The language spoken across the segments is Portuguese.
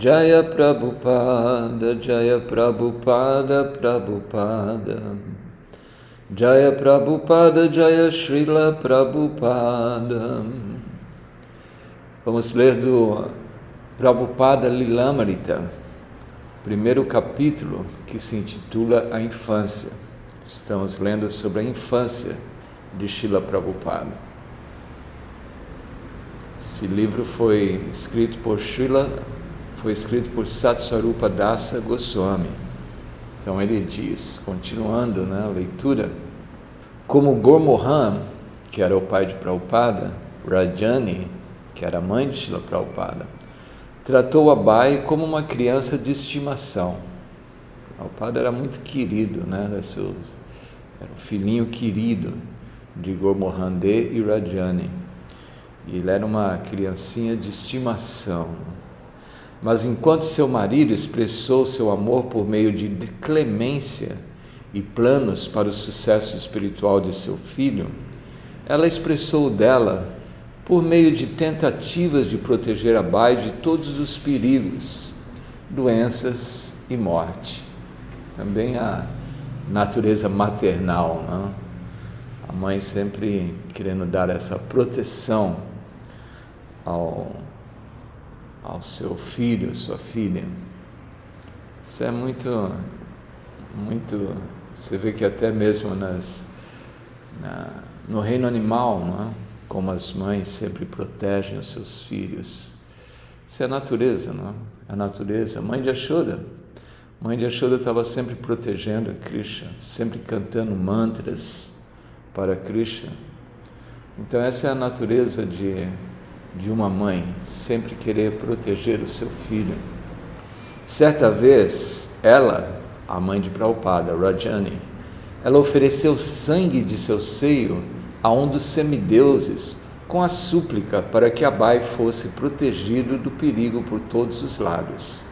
Jaya Prabhupada, Jaya Prabhupada, Prabhupada. Jaya Prabhupada, Jaya Srila Prabhupada. Vamos ler do Prabhupada Lilamrita, primeiro capítulo que se intitula A Infância. Estamos lendo sobre a infância de Srila Prabhupada. Esse livro foi escrito por Srila, foi escrito por Satsvarupa Dasa Goswami. Então ele diz, continuando na né, leitura, como Gormohan, que era o pai de Prabhupada, Rajani, que era a mãe de Shila Prabhupada, tratou Abai como uma criança de estimação. Prabhupada era muito querido, né? Era, seu, era o filhinho querido de Gormohan e Rajani. E ele era uma criancinha de estimação. Mas enquanto seu marido expressou seu amor por meio de clemência e planos para o sucesso espiritual de seu filho, ela expressou dela por meio de tentativas de proteger a Bai de todos os perigos, doenças e morte. Também a natureza maternal, não? a mãe sempre querendo dar essa proteção ao ao seu filho, sua filha. Isso é muito, muito. Você vê que até mesmo nas, na, no reino animal, não é? como as mães sempre protegem os seus filhos. Isso é a natureza, não é? A natureza. Mãe de Ashoda. Mãe de Ashoda estava sempre protegendo a Krishna, sempre cantando mantras para Krishna. Então, essa é a natureza de de uma mãe sempre querer proteger o seu filho. Certa vez, ela, a mãe de Prabhupada, Rajani, ela ofereceu sangue de seu seio a um dos semideuses com a súplica para que Abai fosse protegido do perigo por todos os lados.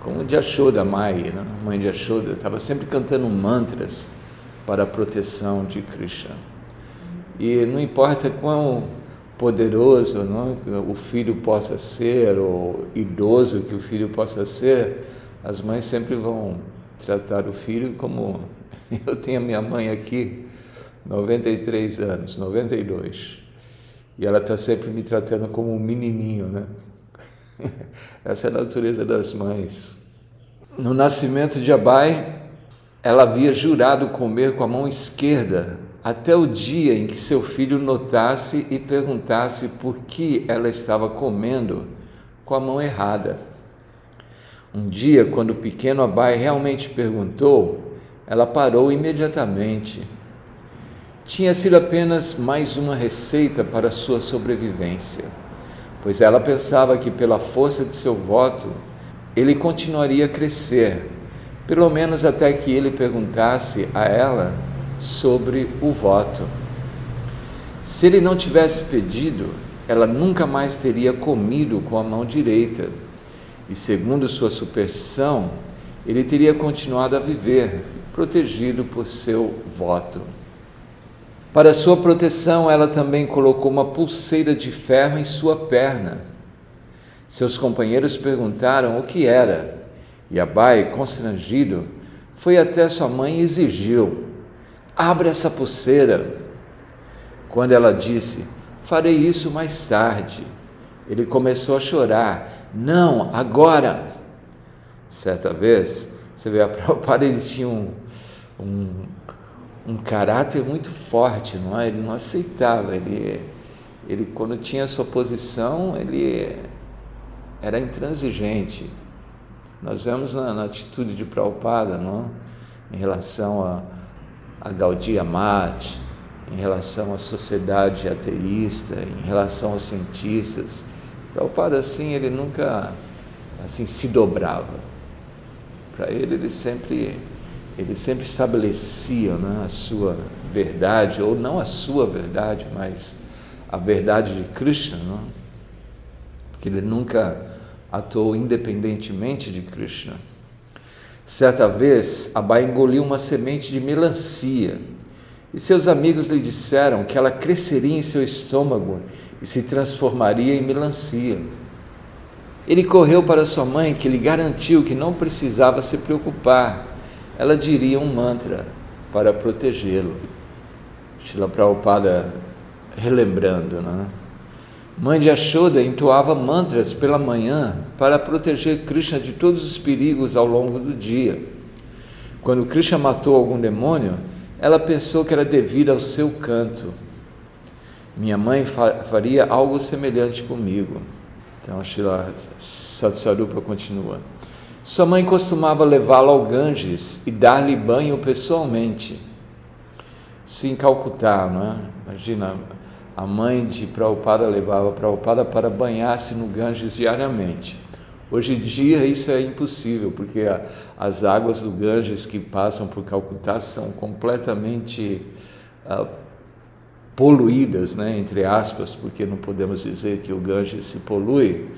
Como de Ashoda Mai, né? mãe de Ashoda, estava sempre cantando mantras para a proteção de Krishna. E não importa quão poderoso não? que o filho possa ser, ou idoso que o filho possa ser, as mães sempre vão tratar o filho como eu tenho a minha mãe aqui, 93 anos, 92, e ela está sempre me tratando como um menininho, né? Essa é a natureza das mães. No nascimento de Abai, ela havia jurado comer com a mão esquerda até o dia em que seu filho notasse e perguntasse por que ela estava comendo com a mão errada. Um dia, quando o pequeno Abai realmente perguntou, ela parou imediatamente. Tinha sido apenas mais uma receita para sua sobrevivência, pois ela pensava que, pela força de seu voto, ele continuaria a crescer, pelo menos até que ele perguntasse a ela sobre o voto. Se ele não tivesse pedido, ela nunca mais teria comido com a mão direita. E segundo sua superstição, ele teria continuado a viver, protegido por seu voto. Para sua proteção, ela também colocou uma pulseira de ferro em sua perna. Seus companheiros perguntaram o que era, e Abai, constrangido, foi até sua mãe e exigiu: Abre essa pulseira. Quando ela disse, farei isso mais tarde, ele começou a chorar. Não, agora. Certa vez, você vê, a Prabhupada ele tinha um, um, um caráter muito forte, não é? Ele não aceitava, ele, ele quando tinha sua posição, ele era intransigente. Nós vemos na, na atitude de Prabhupada, não? em relação a a Gaudia Mate, em relação à sociedade ateísta, em relação aos cientistas. Prabhupada, assim, ele nunca assim se dobrava. Para ele, ele sempre, ele sempre estabelecia né, a sua verdade, ou não a sua verdade, mas a verdade de Krishna, não? porque ele nunca atuou independentemente de Krishna. Certa vez, Abai engoliu uma semente de melancia e seus amigos lhe disseram que ela cresceria em seu estômago e se transformaria em melancia. Ele correu para sua mãe, que lhe garantiu que não precisava se preocupar. Ela diria um mantra para protegê-lo. Shila Prabhupada relembrando, né? Mãe de Ashoda entoava mantras pela manhã para proteger Krishna de todos os perigos ao longo do dia. Quando Krishna matou algum demônio, ela pensou que era devido ao seu canto. Minha mãe faria algo semelhante comigo. Então, Shila Satsarupa continua. Sua mãe costumava levá-lo ao Ganges e dar-lhe banho pessoalmente. Isso em Calcutá, não é? Imagina, a mãe de Prabhupada levava Prabhupada para banhar-se no Ganges diariamente. Hoje em dia isso é impossível, porque a, as águas do Ganges que passam por Calcutá são completamente uh, poluídas, né, entre aspas, porque não podemos dizer que o Ganges se polui,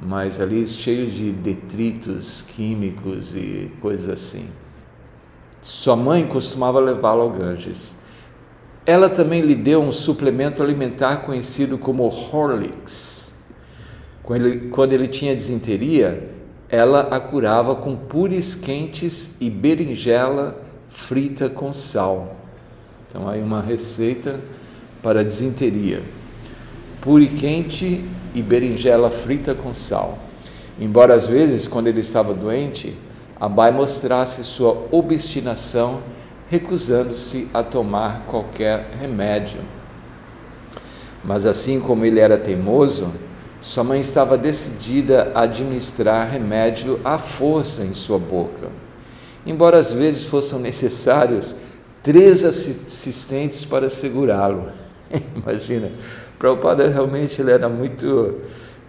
mas ali cheio de detritos químicos e coisas assim. Sua mãe costumava levá-lo ao Ganges. Ela também lhe deu um suplemento alimentar conhecido como Horlicks. Quando ele, quando ele tinha desinteria, ela a curava com pures quentes e berinjela frita com sal. Então, aí uma receita para desinteria. Pure quente e berinjela frita com sal. Embora às vezes, quando ele estava doente, Abai mostrasse sua obstinação, recusando-se a tomar qualquer remédio. Mas assim como ele era teimoso, sua mãe estava decidida a administrar remédio à força em sua boca. Embora às vezes fossem necessários três assistentes para segurá-lo. Imagina, Prabhupada realmente ele era muito,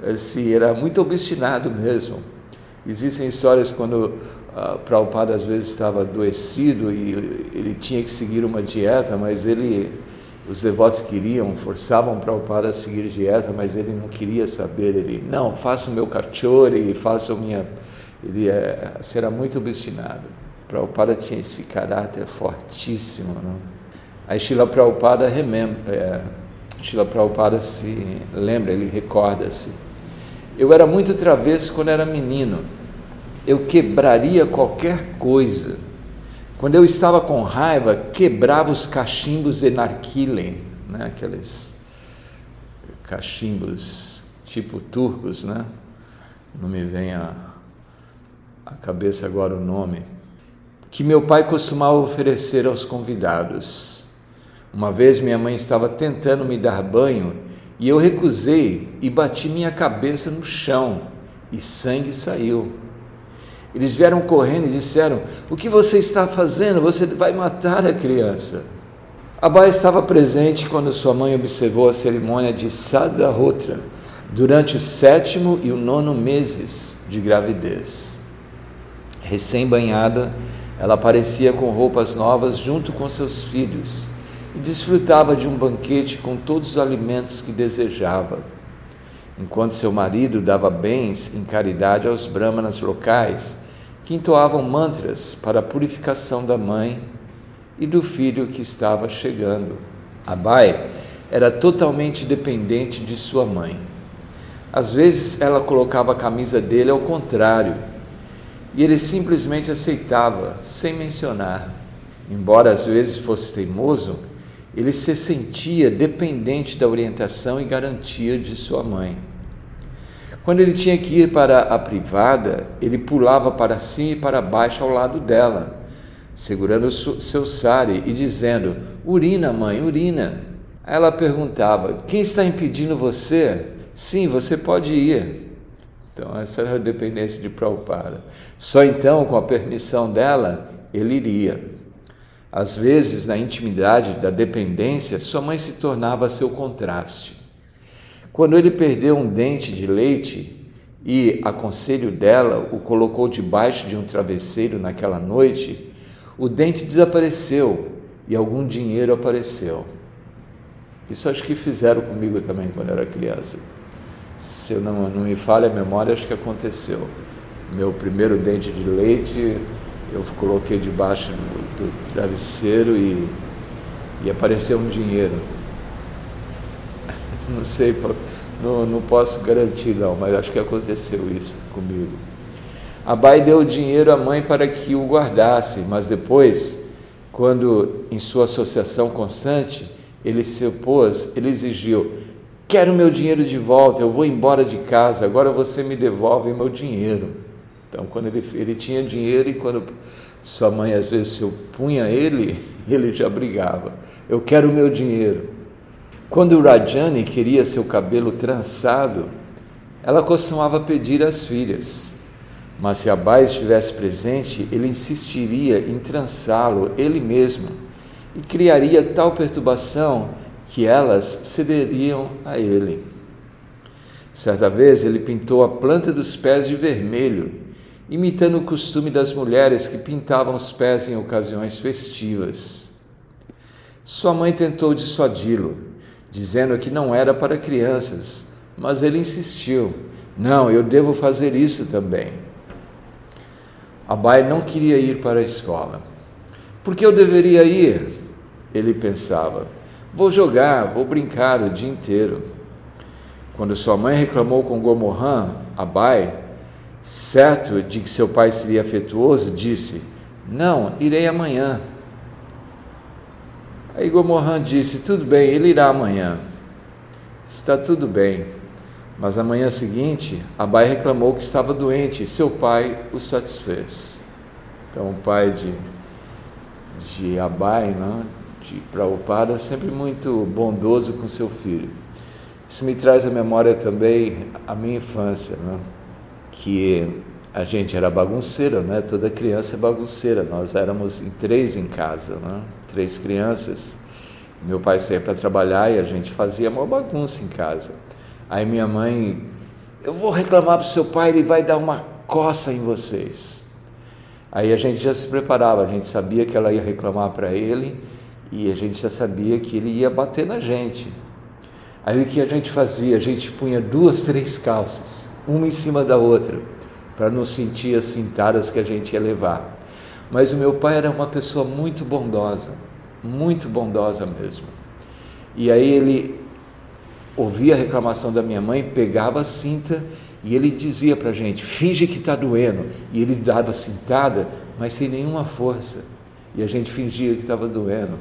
assim, era muito obstinado mesmo. Existem histórias quando uh, Prabhupada às vezes estava adoecido e ele tinha que seguir uma dieta, mas ele, os devotos queriam, forçavam Prabhupada a seguir dieta, mas ele não queria saber. Ele, não, faça o meu kachori, faça o minha... Ele é, era muito obstinado. Prabhupada tinha esse caráter fortíssimo, não? Aí Shila Prabhupada remembra, é, Shila Prabhupada se lembra, ele recorda-se. Eu era muito travesso quando era menino. Eu quebraria qualquer coisa. Quando eu estava com raiva, quebrava os cachimbos de narquile, né? aqueles cachimbos tipo turcos, né? Não me vem a, a cabeça agora o nome. Que meu pai costumava oferecer aos convidados. Uma vez minha mãe estava tentando me dar banho e eu recusei e bati minha cabeça no chão e sangue saiu. Eles vieram correndo e disseram: O que você está fazendo? Você vai matar a criança. Abai estava presente quando sua mãe observou a cerimônia de Sadahotra durante o sétimo e o nono meses de gravidez. Recém-banhada, ela aparecia com roupas novas junto com seus filhos e desfrutava de um banquete com todos os alimentos que desejava. Enquanto seu marido dava bens em caridade aos brahmanas locais, que entoavam mantras para a purificação da mãe e do filho que estava chegando. Abai era totalmente dependente de sua mãe. Às vezes ela colocava a camisa dele ao contrário, e ele simplesmente aceitava, sem mencionar. Embora às vezes fosse teimoso, ele se sentia dependente da orientação e garantia de sua mãe. Quando ele tinha que ir para a privada, ele pulava para cima e para baixo ao lado dela, segurando seu sari e dizendo: Urina, mãe, urina. Ela perguntava: Quem está impedindo você? Sim, você pode ir. Então, essa era a dependência de Prabhupada. Só então, com a permissão dela, ele iria. Às vezes, na intimidade da dependência, sua mãe se tornava seu contraste. Quando ele perdeu um dente de leite e, a conselho dela, o colocou debaixo de um travesseiro naquela noite, o dente desapareceu e algum dinheiro apareceu. Isso acho que fizeram comigo também quando era criança. Se eu não, não me falha a memória, acho que aconteceu. Meu primeiro dente de leite eu coloquei debaixo do, do travesseiro e, e apareceu um dinheiro. Não sei, não, não posso garantir não, mas acho que aconteceu isso comigo. Abai deu o dinheiro à mãe para que o guardasse, mas depois, quando em sua associação constante, ele se opôs, ele exigiu: Quero meu dinheiro de volta, eu vou embora de casa, agora você me devolve meu dinheiro. Então, quando ele, ele tinha dinheiro e quando sua mãe às vezes se opunha a ele, ele já brigava: Eu quero meu dinheiro. Quando Rajani queria seu cabelo trançado, ela costumava pedir às filhas. Mas se Abai estivesse presente, ele insistiria em trançá-lo ele mesmo e criaria tal perturbação que elas cederiam a ele. Certa vez ele pintou a planta dos pés de vermelho, imitando o costume das mulheres que pintavam os pés em ocasiões festivas. Sua mãe tentou dissuadi-lo, dizendo que não era para crianças, mas ele insistiu: Não, eu devo fazer isso também. Abai não queria ir para a escola. Por que eu deveria ir? Ele pensava. Vou jogar, vou brincar o dia inteiro. Quando sua mãe reclamou com Gomorran, Abai, certo de que seu pai seria afetuoso, disse: Não, irei amanhã. Aí Gomorran disse: Tudo bem, ele irá amanhã. Está tudo bem. Mas na manhã seguinte, Abai reclamou que estava doente e seu pai o satisfez. Então, o pai de, de Abai, né, de Prabhupada, é sempre muito bondoso com seu filho. Isso me traz à memória também a minha infância, né, que a gente era bagunceira, né? Toda criança é bagunceira. Nós éramos em três em casa, né? Três crianças. Meu pai saía para trabalhar e a gente fazia uma bagunça em casa. Aí minha mãe, eu vou reclamar para o seu pai, ele vai dar uma coça em vocês. Aí a gente já se preparava, a gente sabia que ela ia reclamar para ele e a gente já sabia que ele ia bater na gente. Aí o que a gente fazia? A gente punha duas, três calças, uma em cima da outra, para não sentir as cintadas que a gente ia levar. Mas o meu pai era uma pessoa muito bondosa, muito bondosa mesmo. E aí ele ouvia a reclamação da minha mãe, pegava a cinta e ele dizia para a gente: finge que está doendo. E ele dava cintada, mas sem nenhuma força. E a gente fingia que estava doendo.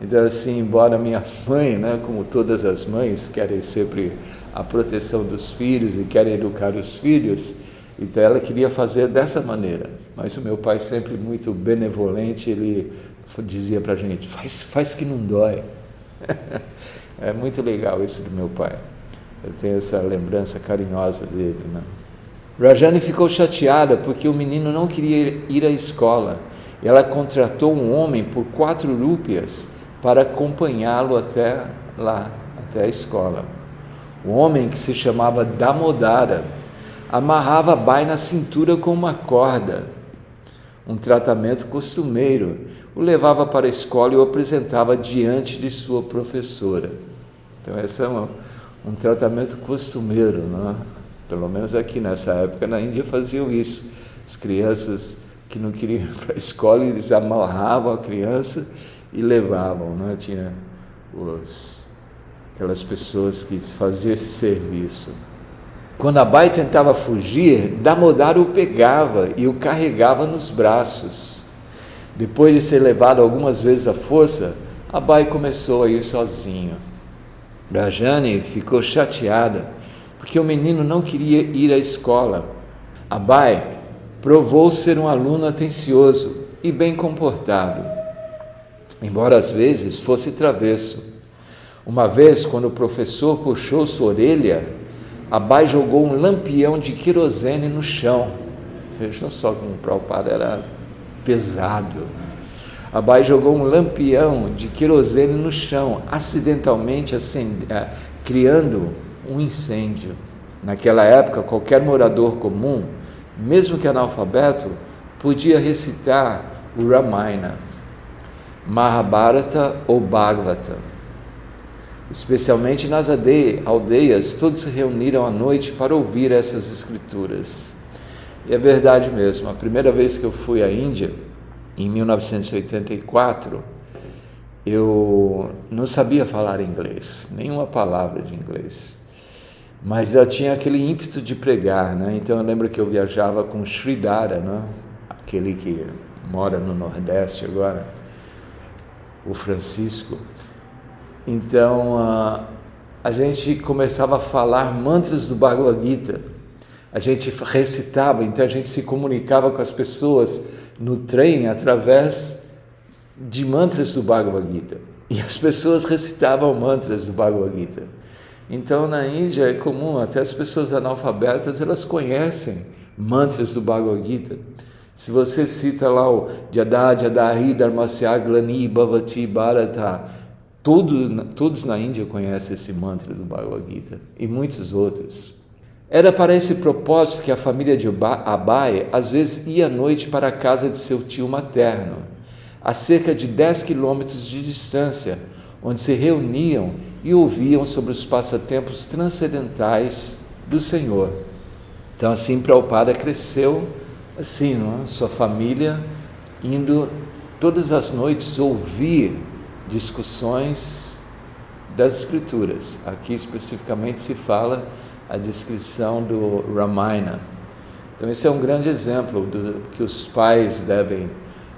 Então, assim, embora minha mãe, né, como todas as mães, querem sempre a proteção dos filhos e querem educar os filhos, então ela queria fazer dessa maneira. Mas o meu pai, sempre muito benevolente, ele dizia para a gente: faz, faz que não dói. É muito legal isso do meu pai. Eu tenho essa lembrança carinhosa dele. Né? Rajani ficou chateada porque o menino não queria ir à escola. Ela contratou um homem por quatro rúpias para acompanhá-lo até lá, até a escola. O homem, que se chamava Damodara, amarrava Bai na cintura com uma corda. Um tratamento costumeiro. O levava para a escola e o apresentava diante de sua professora. Então, esse é um, um tratamento costumeiro, né? pelo menos aqui nessa época na Índia faziam isso. As crianças que não queriam ir para a escola, eles amarravam a criança e levavam, né? tinha os, aquelas pessoas que faziam esse serviço. Quando Abai tentava fugir, Damodar o pegava e o carregava nos braços. Depois de ser levado algumas vezes à força, Abai começou a ir sozinho. Rajani ficou chateada porque o menino não queria ir à escola. Abai provou ser um aluno atencioso e bem comportado, embora às vezes fosse travesso. Uma vez, quando o professor puxou sua orelha, Abai jogou um lampião de querosene no chão. Vejam só como o Prabhupada era pesado. Abai jogou um lampião de querosene no chão, acidentalmente acende, eh, criando um incêndio. Naquela época, qualquer morador comum, mesmo que analfabeto, podia recitar o Ramayana, Mahabharata ou Bhagavata. Especialmente nas aldeias, todos se reuniram à noite para ouvir essas escrituras. E é verdade mesmo, a primeira vez que eu fui à Índia, em 1984, eu não sabia falar inglês, nenhuma palavra de inglês. Mas eu tinha aquele ímpeto de pregar, né? Então eu lembro que eu viajava com Sridhara, né? Aquele que mora no Nordeste agora, o Francisco. Então a, a gente começava a falar mantras do Bhagavad Gita. A gente recitava, então a gente se comunicava com as pessoas no trem através de mantras do Bhagavad Gita. E as pessoas recitavam mantras do Bhagavad Gita. Então na Índia é comum, até as pessoas analfabetas, elas conhecem mantras do Bhagavad Gita. Se você cita lá o Jada Jadahi Dharmasya Glani Bhavati Bharata, todo, todos na Índia conhecem esse mantra do Bhagavad Gita e muitos outros. Era para esse propósito que a família de Abai às vezes ia à noite para a casa de seu tio materno, a cerca de 10 quilômetros de distância, onde se reuniam e ouviam sobre os passatempos transcendentais do Senhor. Então, assim, Prabhupada cresceu, assim? É? sua família indo todas as noites ouvir discussões das Escrituras. Aqui especificamente se fala a descrição do Ramayana. Então, esse é um grande exemplo do que os pais devem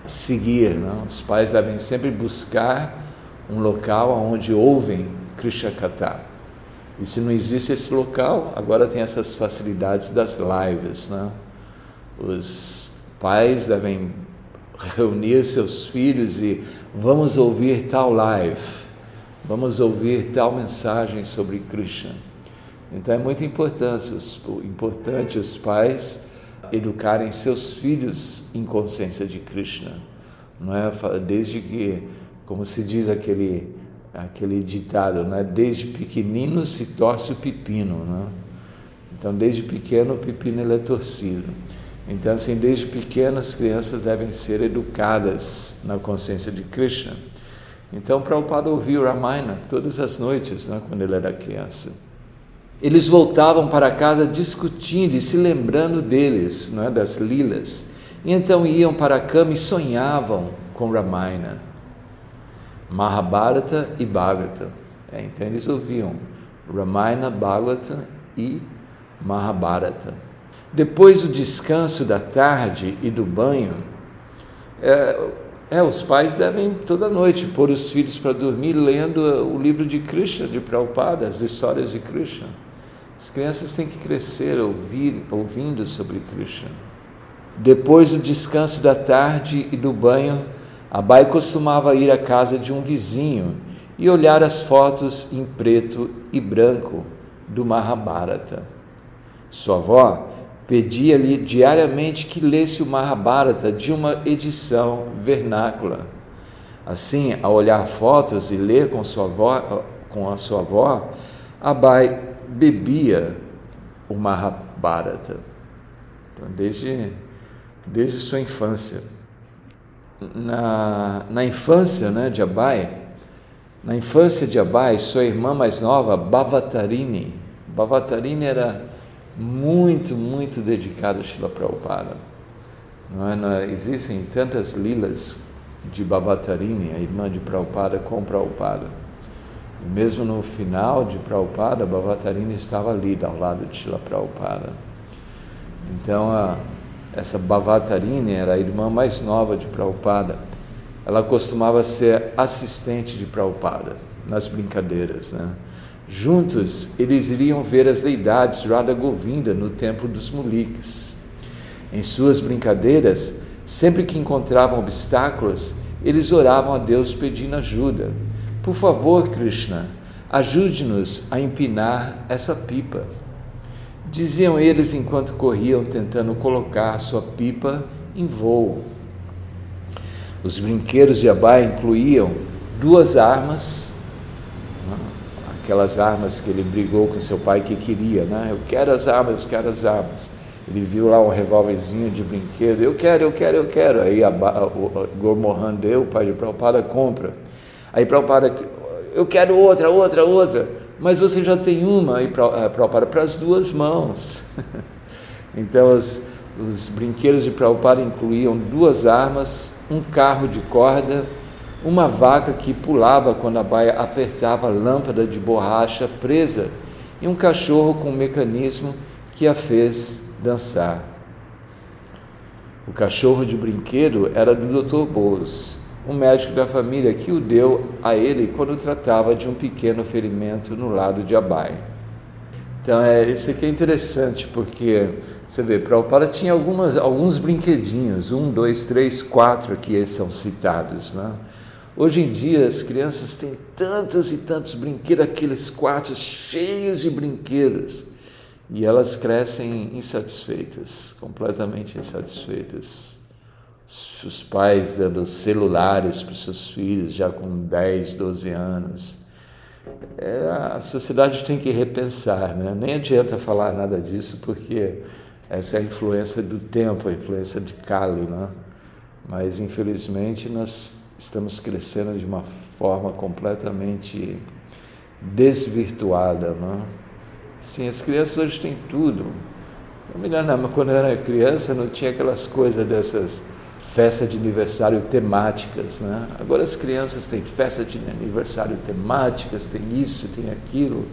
seguir. Não? Os pais devem sempre buscar um local onde ouvem Krishna Katha. E se não existe esse local, agora tem essas facilidades das lives. Né? Os pais devem reunir seus filhos e vamos ouvir tal live, vamos ouvir tal mensagem sobre Krishna. Então é muito importante os, importante os pais educarem seus filhos em consciência de Krishna, não é? Desde que como se diz aquele, aquele ditado, né? desde pequenino se torce o pepino. Né? Então, desde pequeno o pepino é torcido. Então, assim, desde pequeno as crianças devem ser educadas na consciência de Krishna. Então, Prabhupada ouviu Ramayana todas as noites, né, quando ele era criança. Eles voltavam para casa discutindo e se lembrando deles, né, das lilas. E então iam para a cama e sonhavam com Ramayana. Mahabharata e Bhagavata. É, então eles ouviam Ramayana, Bhagavata e Mahabharata. Depois do descanso da tarde e do banho, é, é, os pais devem toda noite pôr os filhos para dormir lendo o livro de Krishna, de Prabhupada, as histórias de Krishna. As crianças têm que crescer ouvir, ouvindo sobre Krishna. Depois do descanso da tarde e do banho, Abai costumava ir à casa de um vizinho e olhar as fotos em preto e branco do Mahabharata. Sua avó pedia-lhe diariamente que lesse o Mahabharata de uma edição vernácula. Assim, ao olhar fotos e ler com, sua avó, com a sua avó, Abai bebia o Mahabharata. Então, desde, desde sua infância na, na infância né, de Abai, na infância de Abai, sua irmã mais nova, Bhavatarini, Bhavatarini era muito, muito dedicada a Shila Prabhupada. É? Não, existem tantas lilas de Bhavatarini, a irmã de Prabhupada, com Prabhupada. E mesmo no final de Prabhupada, Bhavatarini estava ali, ao lado de Shila Prabhupada. Então, a, essa Bhavatarini era a irmã mais nova de Prabhupada. Ela costumava ser assistente de Prabhupada nas brincadeiras. Né? Juntos, eles iriam ver as deidades Radha Govinda no templo dos Muliks. Em suas brincadeiras, sempre que encontravam obstáculos, eles oravam a Deus pedindo ajuda. Por favor, Krishna, ajude-nos a empinar essa pipa. Diziam eles enquanto corriam tentando colocar sua pipa em voo. Os brinquedos de Abai incluíam duas armas? Aquelas armas que ele brigou com seu pai que queria, né? Eu quero as armas, eu quero as armas. Ele viu lá um revólverzinho de brinquedo, eu quero, eu quero, eu quero. Aí a, a, o Gormohan deu, o pai de Prabhupada compra. Aí Prabhupada, eu quero outra, outra, outra mas você já tem uma aí para Prabhupada para as duas mãos. então, os, os brinquedos de Prabhupada incluíam duas armas, um carro de corda, uma vaca que pulava quando a baia apertava a lâmpada de borracha presa e um cachorro com um mecanismo que a fez dançar. O cachorro de brinquedo era do Dr. Bose, um médico da família que o deu a ele quando tratava de um pequeno ferimento no lado de Abai. Então, é, isso aqui é interessante, porque você vê, Prabhupada tinha algumas, alguns brinquedinhos, um, dois, três, quatro aqui são citados. Né? Hoje em dia, as crianças têm tantos e tantos brinquedos, aqueles quartos cheios de brinquedos, e elas crescem insatisfeitas, completamente insatisfeitas. Os pais dando celulares para os seus filhos já com 10, 12 anos é, a sociedade tem que repensar, né? Nem adianta falar nada disso porque essa é a influência do tempo, a influência de Kali, né? Mas infelizmente nós estamos crescendo de uma forma completamente desvirtuada, né? Sim, as crianças hoje têm tudo. Eu me lembro, quando eu era criança não tinha aquelas coisas dessas festa de aniversário temáticas. Né? Agora as crianças têm festa de aniversário temáticas, tem isso, tem aquilo.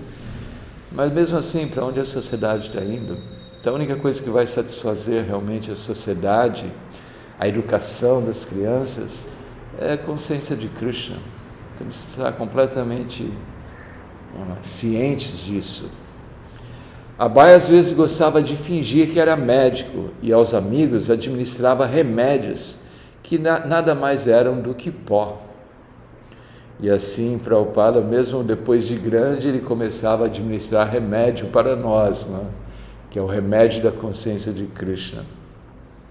Mas mesmo assim, para onde a sociedade está indo? Então a única coisa que vai satisfazer realmente a sociedade, a educação das crianças, é consciência de Krishna. Temos que estar completamente uh, cientes disso. Abai às vezes gostava de fingir que era médico e aos amigos administrava remédios que na, nada mais eram do que pó. E assim, Prabhupada, mesmo depois de grande, ele começava a administrar remédio para nós, né? que é o remédio da consciência de Krishna.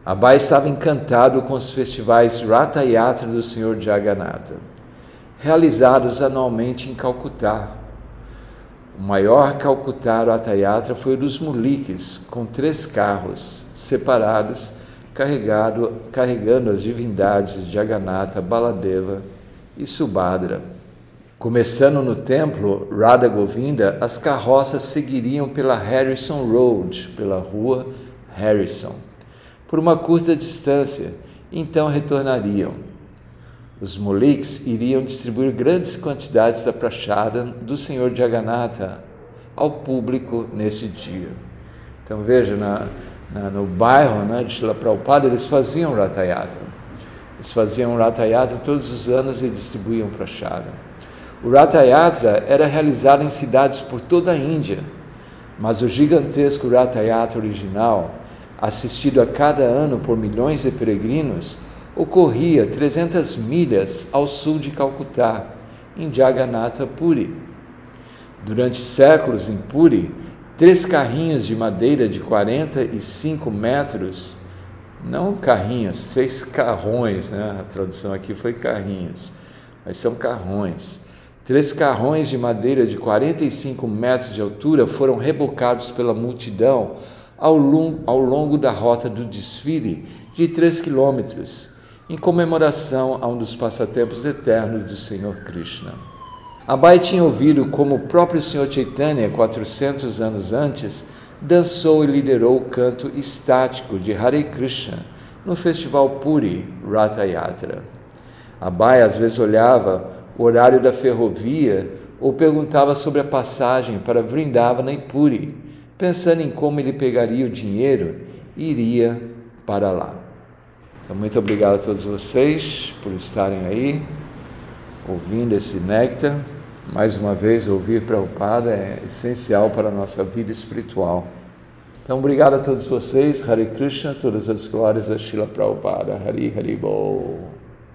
Abai estava encantado com os festivais Ratha Yatra do Senhor Jagannatha, realizados anualmente em Calcutá, o maior Calcutá Ratayatra foi o dos Muliques, com três carros separados, carregado, carregando as divindades de Jagannatha, Baladeva e Subhadra. Começando no templo Radha Govinda, as carroças seguiriam pela Harrison Road, pela rua Harrison, por uma curta distância, então retornariam. Os Muliks iriam distribuir grandes quantidades da prachada do Senhor Jagannatha ao público nesse dia. Então veja, na, na, no bairro né, de Shila Prabhupada, eles faziam Ratayatra. Eles faziam Ratayatra todos os anos e distribuíam prachada. O Ratayatra era realizado em cidades por toda a Índia, mas o gigantesco Ratayatra original, assistido a cada ano por milhões de peregrinos, ocorria 300 milhas ao sul de Calcutá, em Jagannatha Puri. Durante séculos em Puri, três carrinhos de madeira de 45 metros, não carrinhos, três carrões, né? a tradução aqui foi carrinhos, mas são carrões. Três carrões de madeira de 45 metros de altura foram rebocados pela multidão ao, longo, ao longo da rota do desfile de 3 quilômetros em comemoração a um dos passatempos eternos do Senhor Krishna. Abai tinha ouvido como o próprio Senhor Chaitanya, 400 anos antes, dançou e liderou o canto estático de Hare Krishna no festival Puri Ratha Yatra. Abai às vezes olhava o horário da ferrovia ou perguntava sobre a passagem para Vrindavana e Puri, pensando em como ele pegaria o dinheiro e iria para lá. Então, muito obrigado a todos vocês por estarem aí, ouvindo esse néctar. Mais uma vez, ouvir Prabhupada é essencial para a nossa vida espiritual. Então, obrigado a todos vocês. Hare Krishna, todas as glórias a Shila Prabhupada. Hari Hari Bol.